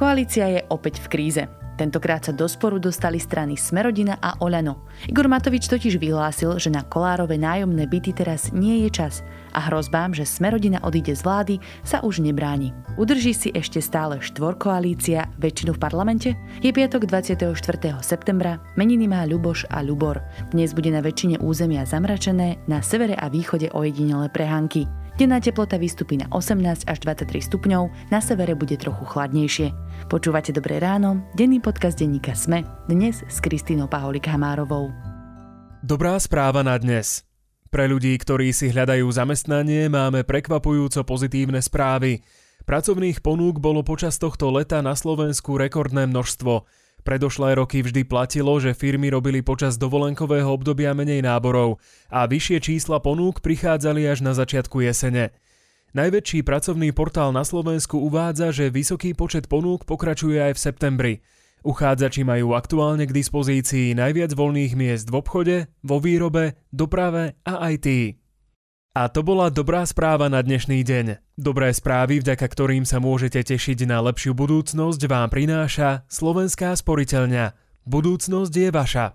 Koalícia je opäť v kríze. Tentokrát sa do sporu dostali strany Smerodina a Oľano. Igor Matovič totiž vyhlásil, že na Kolárove nájomné byty teraz nie je čas a hrozbám, že Smerodina odíde z vlády, sa už nebráni. Udrží si ešte stále štvorkoalícia väčšinu v parlamente? Je piatok 24. septembra, meniny má Ľuboš a Ľubor. Dnes bude na väčšine územia zamračené, na severe a východe ojedinele prehánky. Denná teplota vystupí na 18 až 23 stupňov, na severe bude trochu chladnejšie. Počúvate Dobré ráno, denný podcast denníka Sme, dnes s Kristínou Paholik-Hamárovou. Dobrá správa na dnes. Pre ľudí, ktorí si hľadajú zamestnanie, máme prekvapujúco pozitívne správy. Pracovných ponúk bolo počas tohto leta na Slovensku rekordné množstvo – Predošlé roky vždy platilo, že firmy robili počas dovolenkového obdobia menej náborov a vyššie čísla ponúk prichádzali až na začiatku jesene. Najväčší pracovný portál na Slovensku uvádza, že vysoký počet ponúk pokračuje aj v septembri. Uchádzači majú aktuálne k dispozícii najviac voľných miest v obchode, vo výrobe, doprave a IT. A to bola dobrá správa na dnešný deň. Dobré správy, vďaka ktorým sa môžete tešiť na lepšiu budúcnosť, vám prináša Slovenská sporiteľňa. Budúcnosť je vaša.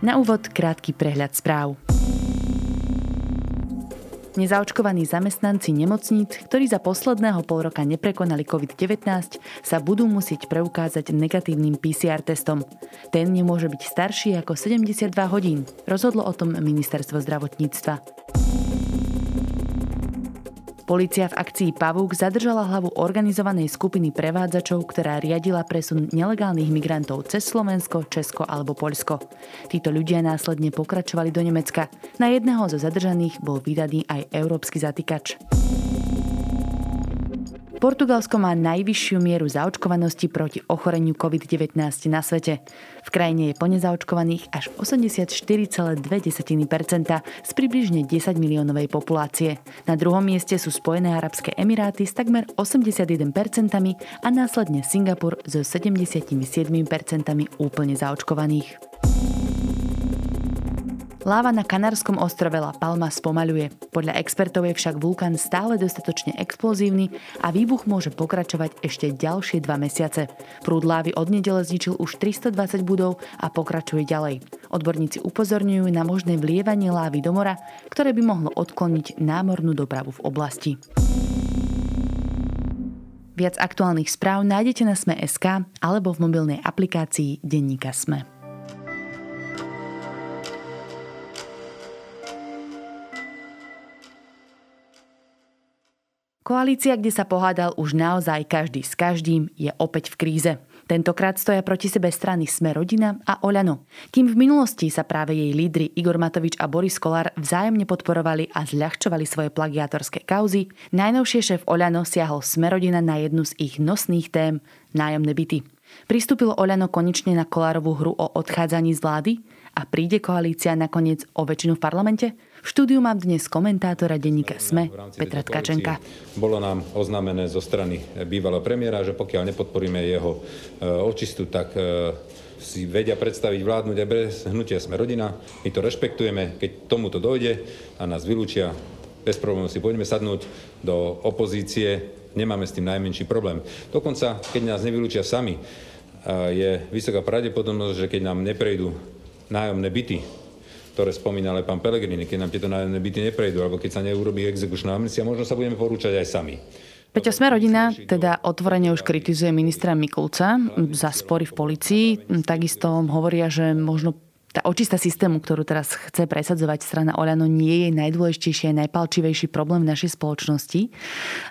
Na úvod krátky prehľad správ. Nezaočkovaní zamestnanci nemocníc, ktorí za posledného pol roka neprekonali COVID-19, sa budú musieť preukázať negatívnym PCR testom. Ten nemôže byť starší ako 72 hodín, rozhodlo o tom ministerstvo zdravotníctva. Polícia v akcii Pavúk zadržala hlavu organizovanej skupiny prevádzačov, ktorá riadila presun nelegálnych migrantov cez Slovensko, Česko alebo Poľsko. Títo ľudia následne pokračovali do Nemecka. Na jedného zo zadržaných bol vydaný aj európsky zatýkač. Portugalsko má najvyššiu mieru zaočkovanosti proti ochoreniu COVID-19 na svete. V krajine je po nezaočkovaných až 84,2% z približne 10 miliónovej populácie. Na druhom mieste sú Spojené arabské emiráty s takmer 81% a následne Singapur so 77% úplne zaočkovaných. Láva na Kanárskom ostrove La Palma spomaľuje. Podľa expertov je však vulkán stále dostatočne explozívny a výbuch môže pokračovať ešte ďalšie dva mesiace. Prúd lávy od nedele zničil už 320 budov a pokračuje ďalej. Odborníci upozorňujú na možné vlievanie lávy do mora, ktoré by mohlo odkloniť námornú dopravu v oblasti. Viac aktuálnych správ nájdete na Sme.sk alebo v mobilnej aplikácii Denníka Sme. Koalícia, kde sa pohádal už naozaj každý s každým, je opäť v kríze. Tentokrát stoja proti sebe strany Sme rodina a Oľano. Kým v minulosti sa práve jej lídry Igor Matovič a Boris Kolár vzájomne podporovali a zľahčovali svoje plagiátorské kauzy, najnovšie šéf Oľano siahol Sme rodina na jednu z ich nosných tém – nájomné byty. Pristúpilo Oľano konečne na Kolárovú hru o odchádzaní z vlády? A príde koalícia nakoniec o väčšinu v parlamente? V štúdiu mám dnes komentátora denníka SME, Petra Tkačenka. Bolo nám oznámené zo strany bývalého premiéra, že pokiaľ nepodporíme jeho e, očistu, tak e, si vedia predstaviť vládnuť aj bez hnutia Sme rodina. My to rešpektujeme, keď tomuto dojde a nás vylúčia, bez problémov si poďme sadnúť do opozície, nemáme s tým najmenší problém. Dokonca, keď nás nevylúčia sami, je vysoká pravdepodobnosť, že keď nám neprejdú nájomné byty, ktoré spomínal aj pán Pelegrini, keď nám tieto nájomné byty neprejdú, alebo keď sa neurobí exekučná amnestia, možno sa budeme porúčať aj sami. Peťo Sme rodina teda otvorene už kritizuje ministra Mikulca za spory v policii. Takisto hovoria, že možno tá očista systému, ktorú teraz chce presadzovať strana Oľano, nie je najdôležitejší a najpalčivejší problém v našej spoločnosti.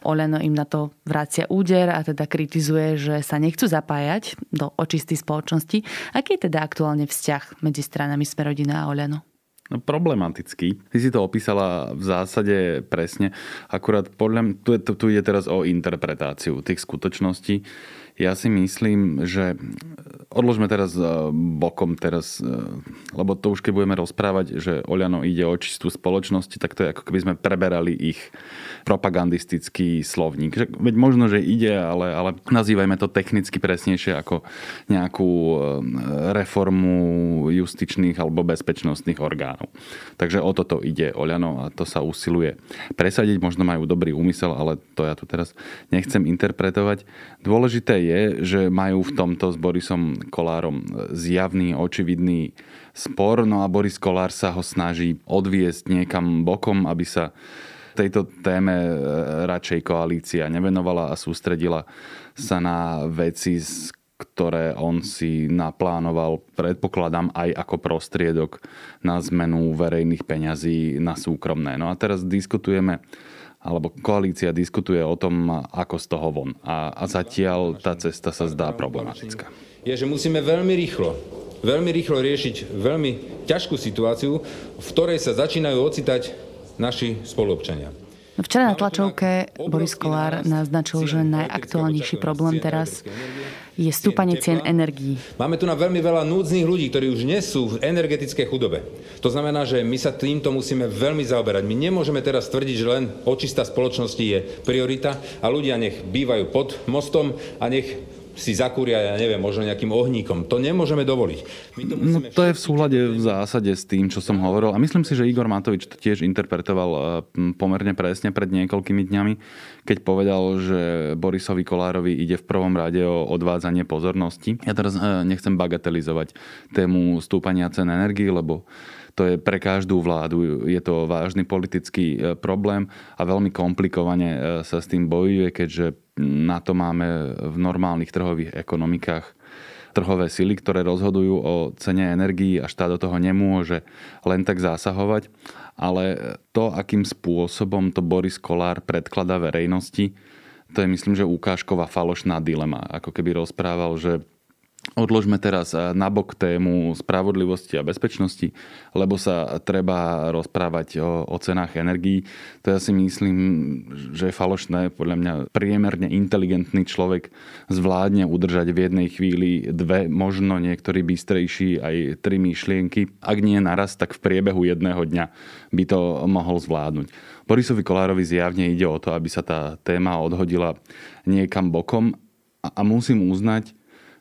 Oľano im na to vracia úder a teda kritizuje, že sa nechcú zapájať do očistej spoločnosti. Aký je teda aktuálne vzťah medzi stranami Smerodina a Oľano? No, problematický. Ty si to opísala v zásade presne. Akurát podľa mňa, tu, tu ide teraz o interpretáciu tých skutočností. Ja si myslím, že odložme teraz e, bokom teraz, e, lebo to už keď budeme rozprávať, že Oľano ide o čistú spoločnosť, tak to je ako keby sme preberali ich propagandistický slovník. Veď možno, že ide, ale, ale nazývajme to technicky presnejšie ako nejakú reformu justičných alebo bezpečnostných orgánov. Takže o toto ide Oľano a to sa usiluje presadiť. Možno majú dobrý úmysel, ale to ja tu teraz nechcem interpretovať. Dôležité je, že majú v tomto s Borisom Kolárom zjavný, očividný spor, no a Boris Kolár sa ho snaží odviesť niekam bokom, aby sa tejto téme e, radšej koalícia nevenovala a sústredila sa na veci, ktoré on si naplánoval, predpokladám, aj ako prostriedok na zmenu verejných peňazí na súkromné. No a teraz diskutujeme alebo koalícia diskutuje o tom, ako z toho von. A, a zatiaľ tá cesta sa zdá problematická. Je, že musíme veľmi rýchlo, veľmi rýchlo riešiť veľmi ťažkú situáciu, v ktorej sa začínajú ocitať naši spoluobčania. Včera na tlačovke Boris Kolár naznačil, že najaktuálnejší problém teraz je stúpanie cien energií. Máme tu na veľmi veľa núdznych ľudí, ktorí už nie sú v energetickej chudobe. To znamená, že my sa týmto musíme veľmi zaoberať. My nemôžeme teraz tvrdiť, že len očista spoločnosti je priorita a ľudia nech bývajú pod mostom a nech si zakúria, ja neviem, možno nejakým ohníkom. To nemôžeme dovoliť. My to, no, to je v súhľade v zásade s tým, čo som hovoril. A myslím si, že Igor Matovič to tiež interpretoval eh, pomerne presne pred niekoľkými dňami, keď povedal, že Borisovi Kolárovi ide v prvom rade o odvádzanie pozornosti. Ja teraz eh, nechcem bagatelizovať tému stúpania cen energii, lebo to je pre každú vládu, je to vážny politický eh, problém a veľmi komplikovane sa s tým bojuje, keďže na to máme v normálnych trhových ekonomikách trhové sily, ktoré rozhodujú o cene energií a štát do toho nemôže len tak zasahovať. Ale to, akým spôsobom to Boris Kolár predkladá verejnosti, to je myslím, že ukážková falošná dilema. Ako keby rozprával, že Odložme teraz nabok tému spravodlivosti a bezpečnosti, lebo sa treba rozprávať o, o cenách energií. To ja si myslím, že je falošné. Podľa mňa priemerne inteligentný človek zvládne udržať v jednej chvíli dve, možno niektorý bystrejší aj tri myšlienky. Ak nie naraz, tak v priebehu jedného dňa by to mohol zvládnuť. Borisovi Kolárovi zjavne ide o to, aby sa tá téma odhodila niekam bokom a musím uznať,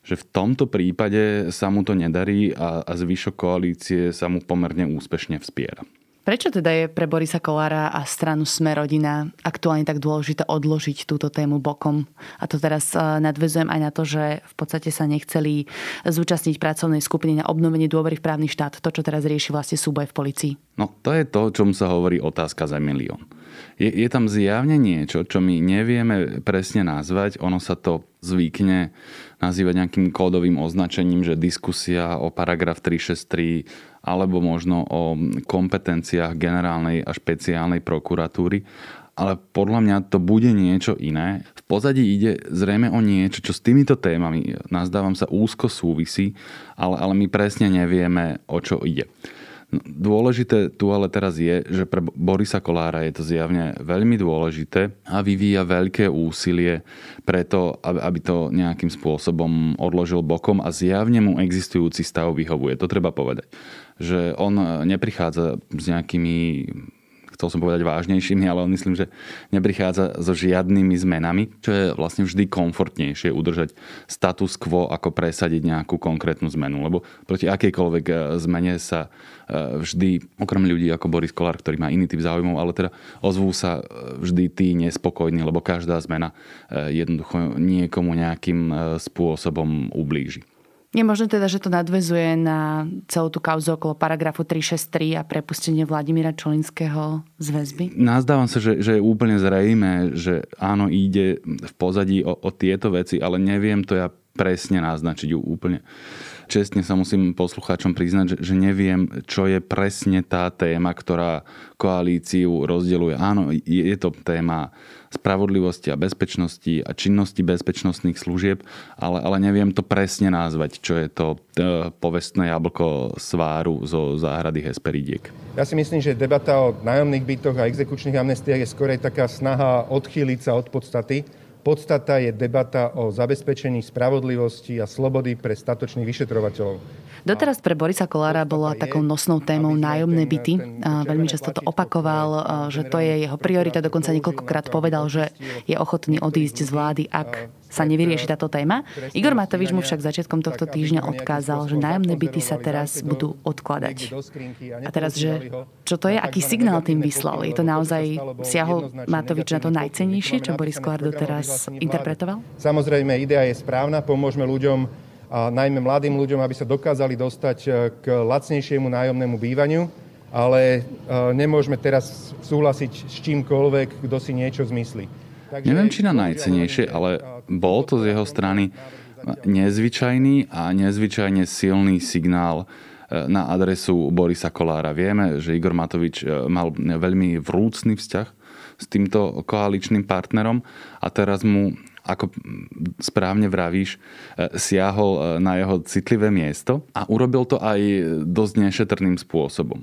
že v tomto prípade sa mu to nedarí a, a zvyšok koalície sa mu pomerne úspešne vspiera. Prečo teda je pre Borisa Kolára a stranu Smerodina aktuálne tak dôležité odložiť túto tému bokom? A to teraz e, nadvezujem aj na to, že v podstate sa nechceli zúčastniť pracovnej skupiny na obnovenie dôvery v právny štát. To, čo teraz rieši vlastne súboj v policii. No to je to, čom sa hovorí otázka za milión. Je, je tam zjavne niečo, čo my nevieme presne nazvať. Ono sa to zvykne nazývať nejakým kódovým označením, že diskusia o paragraf 363 alebo možno o kompetenciách generálnej a špeciálnej prokuratúry. Ale podľa mňa to bude niečo iné. V pozadí ide zrejme o niečo, čo s týmito témami, nazdávam sa, úzko súvisí, ale, ale my presne nevieme, o čo ide. Dôležité tu ale teraz je, že pre Borisa Kolára je to zjavne veľmi dôležité a vyvíja veľké úsilie preto, aby to nejakým spôsobom odložil bokom a zjavne mu existujúci stav vyhovuje. To treba povedať. Že on neprichádza s nejakými chcel som povedať vážnejšími, ale on myslím, že neprichádza so žiadnymi zmenami, čo je vlastne vždy komfortnejšie udržať status quo, ako presadiť nejakú konkrétnu zmenu. Lebo proti akejkoľvek e, zmene sa e, vždy, okrem ľudí ako Boris Kolár, ktorý má iný typ záujmov, ale teda ozvú sa e, vždy tí nespokojní, lebo každá zmena jednoducho niekomu nejakým spôsobom ublíži. Je možné teda, že to nadvezuje na celú tú kauzu okolo paragrafu 363 a prepustenie Vladimíra Čolinského z väzby? Nazdávam sa, že, že je úplne zrejme, že áno, ide v pozadí o, o tieto veci, ale neviem to ja presne naznačiť úplne čestne sa musím poslucháčom priznať, že, že neviem, čo je presne tá téma, ktorá koalíciu rozdeluje. Áno, je, je to téma spravodlivosti a bezpečnosti a činnosti bezpečnostných služieb, ale, ale neviem to presne nazvať, čo je to e, povestné jablko sváru zo záhrady Hesperidiek. Ja si myslím, že debata o nájomných bytoch a exekučných amnestiách je skorej taká snaha odchýliť sa od podstaty podstata je debata o zabezpečení spravodlivosti a slobody pre statočných vyšetrovateľov. Doteraz pre Borisa Kolára bola takou nosnou témou nájomné byty. A veľmi často to opakoval, že to je jeho priorita. Dokonca niekoľkokrát povedal, že je ochotný odísť z vlády, ak sa nevyrieši táto téma. Igor Matovič mu však začiatkom tohto týždňa odkázal, že nájomné byty sa teraz budú odkladať. A teraz, že čo to je, aký signál tým vyslal? Je to naozaj, siahol Matovič na to najcenejšie, čo Boris Kolár doteraz interpretoval? Samozrejme, idea je správna, pomôžeme ľuďom a najmä mladým ľuďom, aby sa dokázali dostať e, k lacnejšiemu nájomnému bývaniu, ale e, nemôžeme teraz súhlasiť s čímkoľvek, kto si niečo zmyslí. Takže... Neviem, či na najcenejšie, ale bol to z jeho strany nezvyčajný a nezvyčajne silný signál e, na adresu Borisa Kolára. Vieme, že Igor Matovič mal veľmi vrúcný vzťah s týmto koaličným partnerom a teraz mu ako správne vravíš, e, siahol e, na jeho citlivé miesto a urobil to aj dosť nešetrným spôsobom.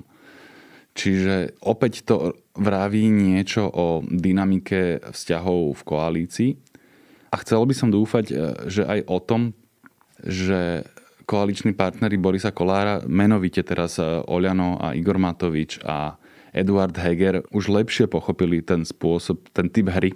Čiže opäť to vraví niečo o dynamike vzťahov v koalícii a chcel by som dúfať, e, že aj o tom, že koaliční partnery Borisa Kolára, menovite teraz Oľano a Igor Matovič a Eduard Heger už lepšie pochopili ten spôsob, ten typ hry,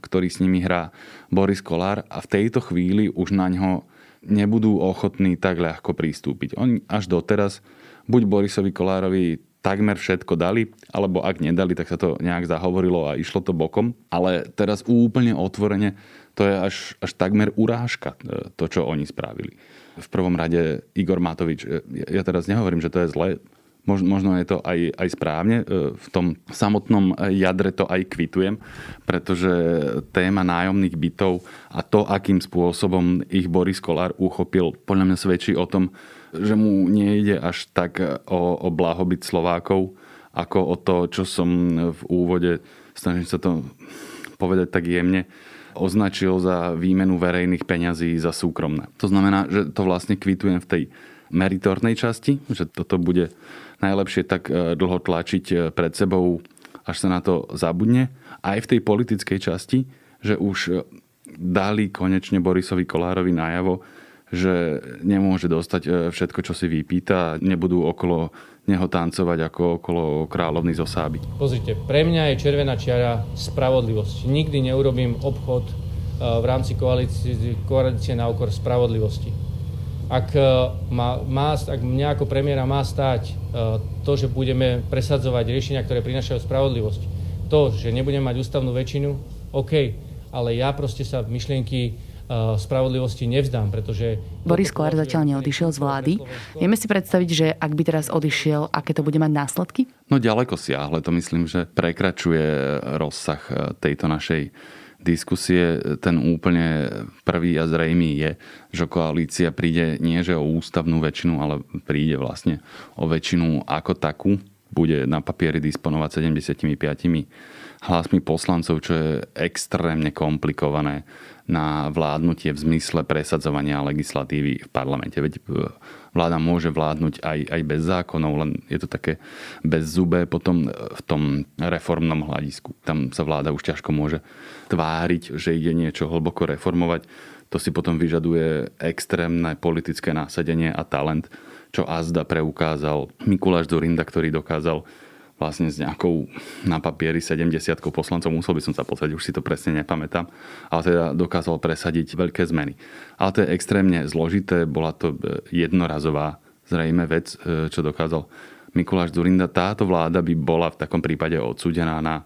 ktorý s nimi hrá Boris Kolár a v tejto chvíli už na ňo nebudú ochotní tak ľahko pristúpiť. Oni až doteraz buď Borisovi Kolárovi takmer všetko dali, alebo ak nedali, tak sa to nejak zahovorilo a išlo to bokom. Ale teraz úplne otvorene to je až, až takmer urážka, e, to, čo oni spravili. V prvom rade Igor Matovič, e, ja teraz nehovorím, že to je zle, Možno je to aj, aj správne. E, v tom samotnom jadre to aj kvitujem, pretože téma nájomných bytov a to, akým spôsobom ich Boris Kolár uchopil, podľa mňa svedčí o tom, že mu nejde až tak o, o blahobyt Slovákov, ako o to, čo som v úvode, snažím sa to povedať tak jemne, označil za výmenu verejných peňazí za súkromné. To znamená, že to vlastne kvitujem v tej meritornej časti, že toto bude najlepšie tak e, dlho tlačiť e, pred sebou, až sa na to zabudne. Aj v tej politickej časti, že už e, dali konečne Borisovi Kolárovi najavo, že nemôže dostať všetko, čo si vypýta a nebudú okolo neho tancovať ako okolo kráľovny zo Sáby. Pozrite, pre mňa je červená čiara spravodlivosť. Nikdy neurobím obchod v rámci koalície, koalície na okor spravodlivosti ak, e, má, má, ak mňa ako premiéra má stáť e, to, že budeme presadzovať riešenia, ktoré prinašajú spravodlivosť, to, že nebudeme mať ústavnú väčšinu, OK, ale ja proste sa v myšlienky e, spravodlivosti nevzdám, pretože... Boris Kolár zatiaľ neodišiel z vlády. Vieme si predstaviť, že ak by teraz odišiel, aké to bude mať následky? No ďaleko siahle, to myslím, že prekračuje rozsah tejto našej diskusie ten úplne prvý a zrejmý je, že koalícia príde nie že o ústavnú väčšinu, ale príde vlastne o väčšinu ako takú. Bude na papieri disponovať 75 hlasmi poslancov, čo je extrémne komplikované na vládnutie v zmysle presadzovania legislatívy v parlamente. Veď e, vláda môže vládnuť aj, aj bez zákonov, len je to také bez zube potom v tom reformnom hľadisku. Tam sa vláda už ťažko môže tváriť, že ide niečo hlboko reformovať. To si potom vyžaduje extrémne politické násadenie a talent, čo azda preukázal Mikuláš Zurinda, ktorý dokázal vlastne s nejakou na papieri 70 poslancov, musel by som sa pozrieť, už si to presne nepamätám, ale teda dokázal presadiť veľké zmeny. Ale to je extrémne zložité, bola to e, jednorazová zrejme vec, e, čo dokázal Mikuláš Zurinda. Táto vláda by bola v takom prípade odsudená na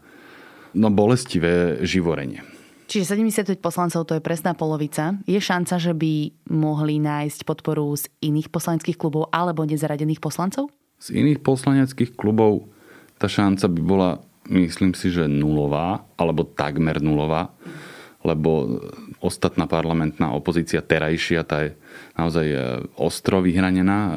no, bolestivé živorenie. Čiže 75 poslancov to je presná polovica. Je šanca, že by mohli nájsť podporu z iných poslaneckých klubov alebo nezaradených poslancov? Z iných poslaneckých klubov tá šanca by bola, myslím si, že nulová, alebo takmer nulová, lebo ostatná parlamentná opozícia terajšia, tá je naozaj e, ostro vyhranená e,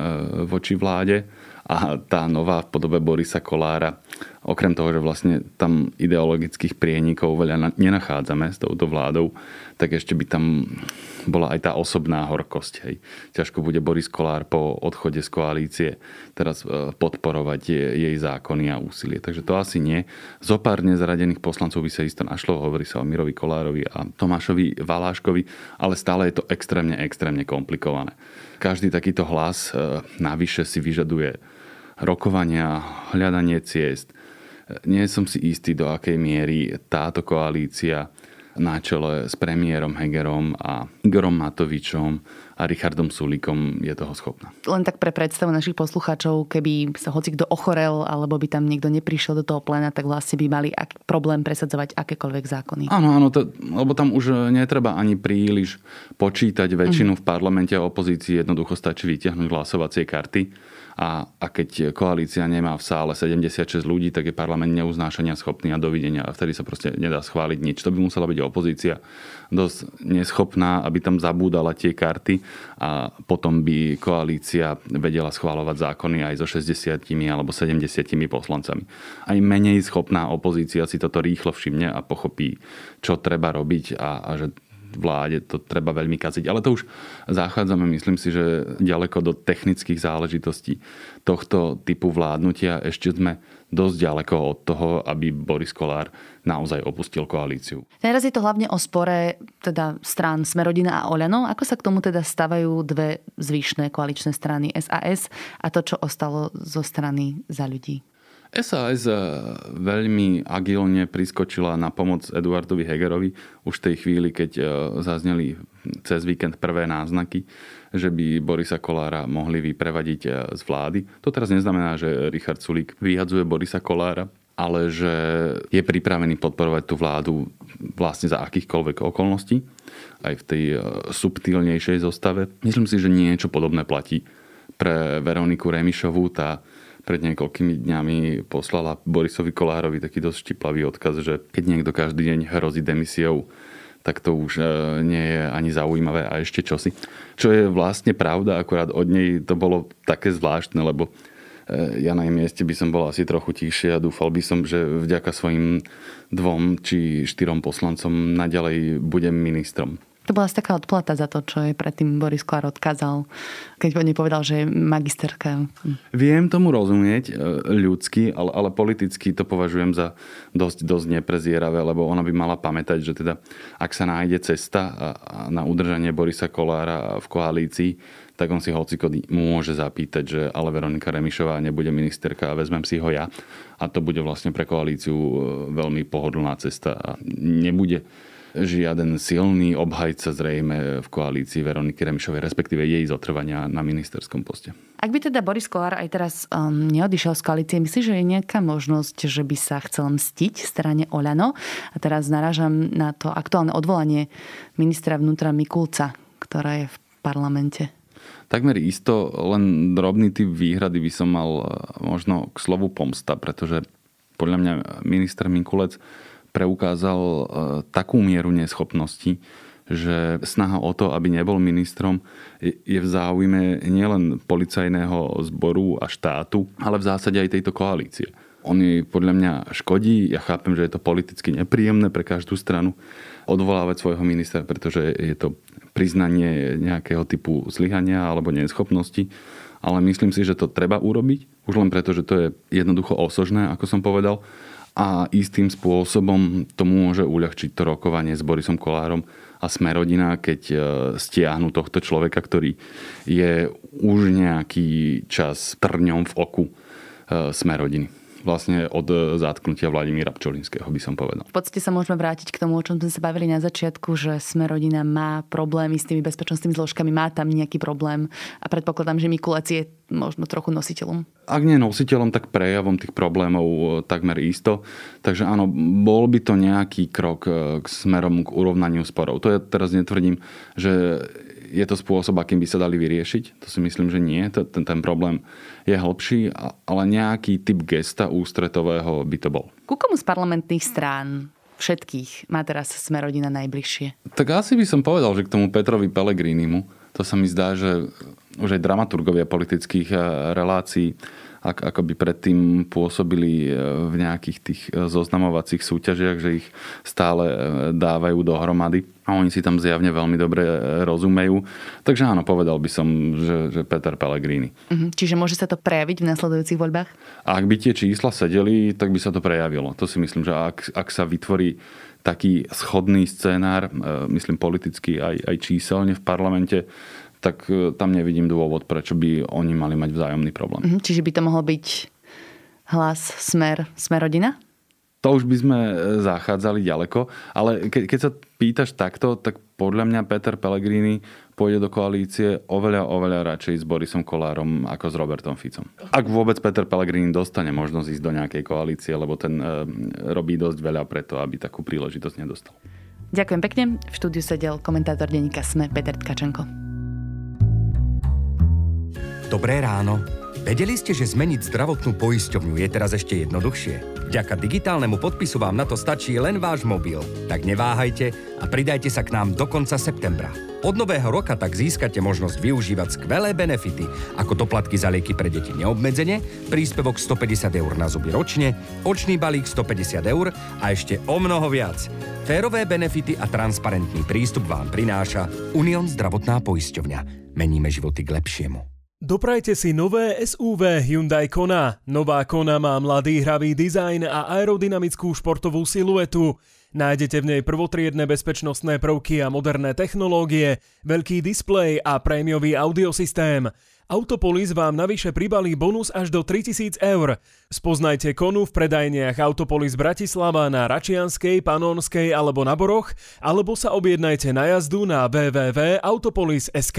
voči vláde. A tá nová v podobe Borisa Kolára Okrem toho, že vlastne tam ideologických prienikov veľa nenachádzame s touto vládou, tak ešte by tam bola aj tá osobná horkosť. Hej. Ťažko bude Boris Kolár po odchode z koalície teraz e, podporovať jej zákony a úsilie. Takže to asi nie. Zo pár nezradených poslancov by sa isto našlo. Hovorí sa o Mirovi Kolárovi a Tomášovi Valáškovi, ale stále je to extrémne, extrémne komplikované. Každý takýto hlas e, navyše si vyžaduje rokovania, hľadanie ciest, nie som si istý, do akej miery táto koalícia na čele s premiérom Hegerom a Igorom Matovičom a Richardom Sulikom je toho schopná. Len tak pre predstavu našich poslucháčov, keby sa hoci kto ochorel alebo by tam niekto neprišiel do toho plena, tak vlastne by mali ak- problém presadzovať akékoľvek zákony. Áno, áno, to, lebo tam už netreba ani príliš počítať väčšinu mm. v parlamente a opozícii, jednoducho stačí vytiahnuť hlasovacie karty a, a keď koalícia nemá v sále 76 ľudí, tak je parlament neuznášania schopný a dovidenia a vtedy sa proste nedá schváliť nič. To by musela byť opozícia dosť neschopná, aby tam zabúdala tie karty a potom by koalícia vedela schváľovať zákony aj so 60 alebo 70 poslancami. Aj menej schopná opozícia si toto rýchlo všimne a pochopí, čo treba robiť a, a že vláde to treba veľmi kaziť. Ale to už zachádzame, myslím si, že ďaleko do technických záležitostí tohto typu vládnutia. Ešte sme dosť ďaleko od toho, aby Boris Kolár naozaj opustil koalíciu. Teraz je to hlavne o spore teda strán Smerodina a Oľano. Ako sa k tomu teda stavajú dve zvyšné koaličné strany SAS a to, čo ostalo zo strany za ľudí? SAS eh, veľmi agilne priskočila na pomoc Eduardovi Hegerovi už v tej chvíli, keď eh, zazneli cez víkend prvé náznaky, že by Borisa Kolára mohli vyprevadiť eh, z vlády. To teraz neznamená, že Richard Sulík vyhadzuje Borisa Kolára, ale že je pripravený podporovať tú vládu vlastne za akýchkoľvek okolností, aj v tej subtilnejšej zostave. Myslím si, že niečo podobné platí pre Veroniku Remišovú. Tá pred niekoľkými dňami poslala Borisovi Kolárovi taký dosť štiplavý odkaz, že keď niekto každý deň hrozí demisiou, tak to už e, nie je ani zaujímavé a ešte čosi. Čo je vlastne pravda, akurát od nej to bolo také zvláštne, lebo e, ja na jej mieste by som bol asi trochu tichšie a dúfal by som, že vďaka svojim dvom či štyrom poslancom naďalej budem ministrom. To bola taká odplata za to, čo je predtým Boris Klár odkázal, keď po povedal, že je magisterka. Viem tomu rozumieť e, ľudsky, ale, ale politicky to považujem za dosť, dosť neprezieravé, lebo ona by mala pamätať, že teda ak sa nájde cesta na udržanie Borisa Kolára v koalícii, tak on si hocikody môže zapýtať, že ale Veronika Remišová nebude ministerka a vezmem si ho ja. A to bude vlastne pre koalíciu e, veľmi pohodlná cesta a nebude žiaden silný obhajca zrejme v koalícii Veroniky Remišovej, respektíve jej zotrvania na ministerskom poste. Ak by teda Boris Kolár aj teraz um, neodišiel z koalície, myslíš, že je nejaká možnosť, že by sa chcel mstiť strane Oľano? A teraz narážam na to aktuálne odvolanie ministra vnútra Mikulca, ktorá je v parlamente. Takmer isto, len drobný typ výhrady by som mal uh, možno k slovu pomsta, pretože podľa mňa minister Mikulec preukázal e, takú mieru neschopnosti, že snaha o to, aby nebol ministrom, je v záujme nielen policajného zboru a štátu, ale v zásade aj tejto koalície. On jej podľa mňa škodí, ja chápem, že je to politicky nepríjemné pre každú stranu odvolávať svojho ministra, pretože je to priznanie nejakého typu zlyhania alebo neschopnosti, ale myslím si, že to treba urobiť, už len preto, že to je jednoducho osožné, ako som povedal, a istým spôsobom to môže uľahčiť to rokovanie s Borisom Kolárom a Smerodina, keď e, stiahnu tohto človeka, ktorý je už nejaký čas trňom v oku e, Smerodiny vlastne od zatknutia Vladimíra Pčolinského, by som povedal. V podstate sa môžeme vrátiť k tomu, o čom sme sa bavili na začiatku, že sme rodina má problémy s tými bezpečnostnými zložkami, má tam nejaký problém a predpokladám, že Mikulec je možno trochu nositeľom. Ak nie nositeľom, tak prejavom tých problémov e, takmer isto. Takže áno, bol by to nejaký krok e, k smerom k urovnaniu sporov. To ja teraz netvrdím, že je to spôsob, akým by sa dali vyriešiť? To si myslím, že nie. Ten, ten problém je hlbší, ale nejaký typ gesta ústretového by to bol. Ku komu z parlamentných strán všetkých má teraz sme rodina najbližšie? Tak asi by som povedal, že k tomu Petrovi Pellegrinimu. To sa mi zdá, že už aj dramaturgovia politických eh, relácií ako by predtým pôsobili e, v nejakých tých e, zoznamovacích súťažiach, že ich stále e, dávajú dohromady a oni si tam zjavne veľmi dobre rozumejú. Takže áno, povedal by som, že, že Peter Pellegrini. Uh-huh. Čiže môže sa to prejaviť v nasledujúcich voľbách? Ak by tie čísla sedeli, tak by sa to prejavilo. To si myslím, že ak, ak sa vytvorí taký schodný scénár, myslím politicky aj, aj číselne v parlamente, tak e, tam nevidím dôvod, prečo by oni mali mať vzájomný problém. Mhm, čiže by to mohol byť hlas Smer, Smer rodina? To už by sme e, zachádzali ďaleko, ale ke, keď sa pýtaš takto, tak podľa mňa Peter Pellegrini pôjde do koalície oveľa, oveľa radšej s Borisom Kolárom ako s Robertom Ficom. Ak vôbec Peter Pellegrini dostane možnosť ísť do nejakej koalície, lebo ten e, robí dosť veľa preto, aby takú príležitosť nedostal. Ďakujem pekne. V štúdiu sedel komentátor denníka SME Peter Tkačenko. Dobré ráno. Vedeli ste, že zmeniť zdravotnú poisťovňu je teraz ešte jednoduchšie? Vďaka digitálnemu podpisu vám na to stačí len váš mobil. Tak neváhajte a pridajte sa k nám do konca septembra. Od nového roka tak získate možnosť využívať skvelé benefity, ako doplatky za lieky pre deti neobmedzenie, príspevok 150 eur na zuby ročne, očný balík 150 eur a ešte o mnoho viac. Férové benefity a transparentný prístup vám prináša Unión zdravotná poisťovňa. Meníme životy k lepšiemu. Doprajte si nové SUV Hyundai Kona. Nová Kona má mladý hravý dizajn a aerodynamickú športovú siluetu. Nájdete v nej prvotriedne bezpečnostné prvky a moderné technológie, veľký displej a prémiový audiosystém. Autopolis vám navyše pribalí bonus až do 3000 eur. Spoznajte konu v predajniach Autopolis Bratislava na Račianskej, Panonskej alebo na Boroch, alebo sa objednajte na jazdu na www.autopolis.sk.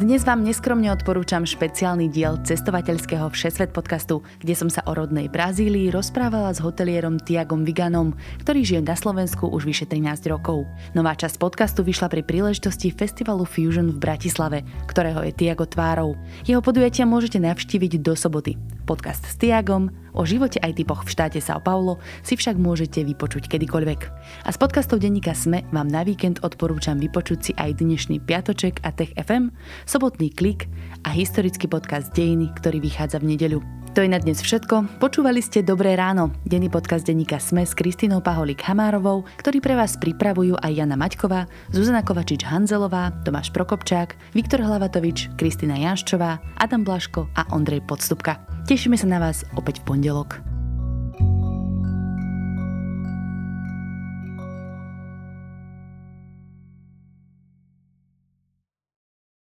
Dnes vám neskromne odporúčam špeciálny diel cestovateľského Všesvet podcastu, kde som sa o rodnej Brazílii rozprávala s hotelierom Tiagom Viganom, ktorý žije na Slovensku už vyše 13 rokov. Nová časť podcastu vyšla pri príležitosti festivalu Fusion v Bratislave, ktorého je Tiago tvárou. Jeho podujatia môžete navštíviť do soboty. Podcast s Tiagom, O živote aj typoch v štáte São Paulo si však môžete vypočuť kedykoľvek. A z podcastov denníka SME vám na víkend odporúčam vypočuť si aj dnešný Piatoček a Tech FM, sobotný klik a historický podcast Dejiny, ktorý vychádza v nedeľu. To je na dnes všetko. Počúvali ste Dobré ráno, denný podcast denníka SME s Kristinou Paholik Hamárovou, ktorý pre vás pripravujú aj Jana Maťková, Zuzana Kovačič-Hanzelová, Tomáš Prokopčák, Viktor Hlavatovič, Kristina Janščová, Adam Blaško a Ondrej Podstupka. Tešíme sa na vás opäť v pondelok.